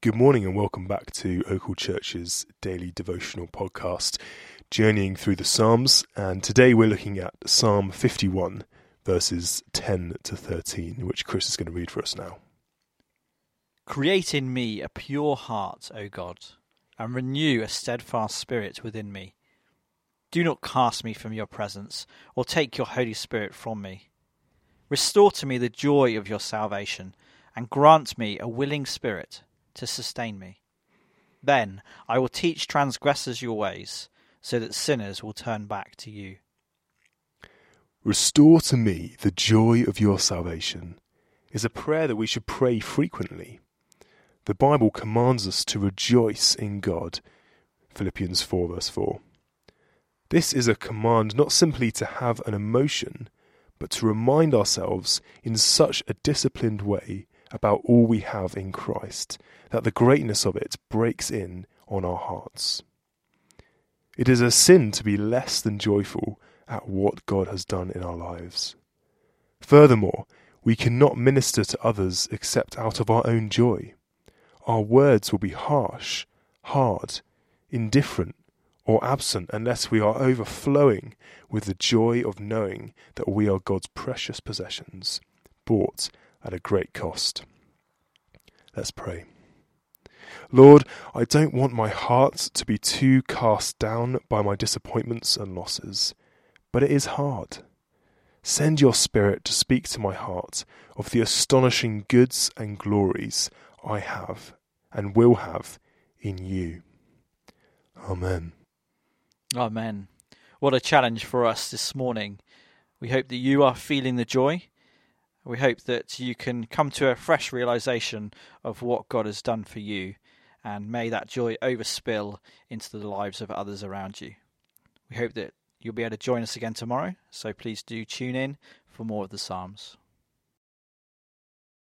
Good morning and welcome back to Oakle Church's daily devotional podcast, journeying through the Psalms. And today we're looking at Psalm 51, verses 10 to 13, which Chris is going to read for us now. Create in me a pure heart, O God, and renew a steadfast spirit within me. Do not cast me from your presence, or take your Holy Spirit from me. Restore to me the joy of your salvation, and grant me a willing spirit to sustain me. Then I will teach transgressors your ways, so that sinners will turn back to you. Restore to me the joy of your salvation is a prayer that we should pray frequently. The Bible commands us to rejoice in God. Philippians 4, verse 4. This is a command not simply to have an emotion, but to remind ourselves in such a disciplined way about all we have in Christ that the greatness of it breaks in on our hearts. It is a sin to be less than joyful at what God has done in our lives. Furthermore, we cannot minister to others except out of our own joy. Our words will be harsh, hard, indifferent, or absent unless we are overflowing with the joy of knowing that we are God's precious possessions, bought at a great cost. Let's pray. Lord, I don't want my heart to be too cast down by my disappointments and losses, but it is hard. Send your Spirit to speak to my heart of the astonishing goods and glories I have and will have in you. Amen. Amen. What a challenge for us this morning. We hope that you are feeling the joy. We hope that you can come to a fresh realization of what God has done for you, and may that joy overspill into the lives of others around you. We hope that you'll be able to join us again tomorrow, so please do tune in for more of the Psalms.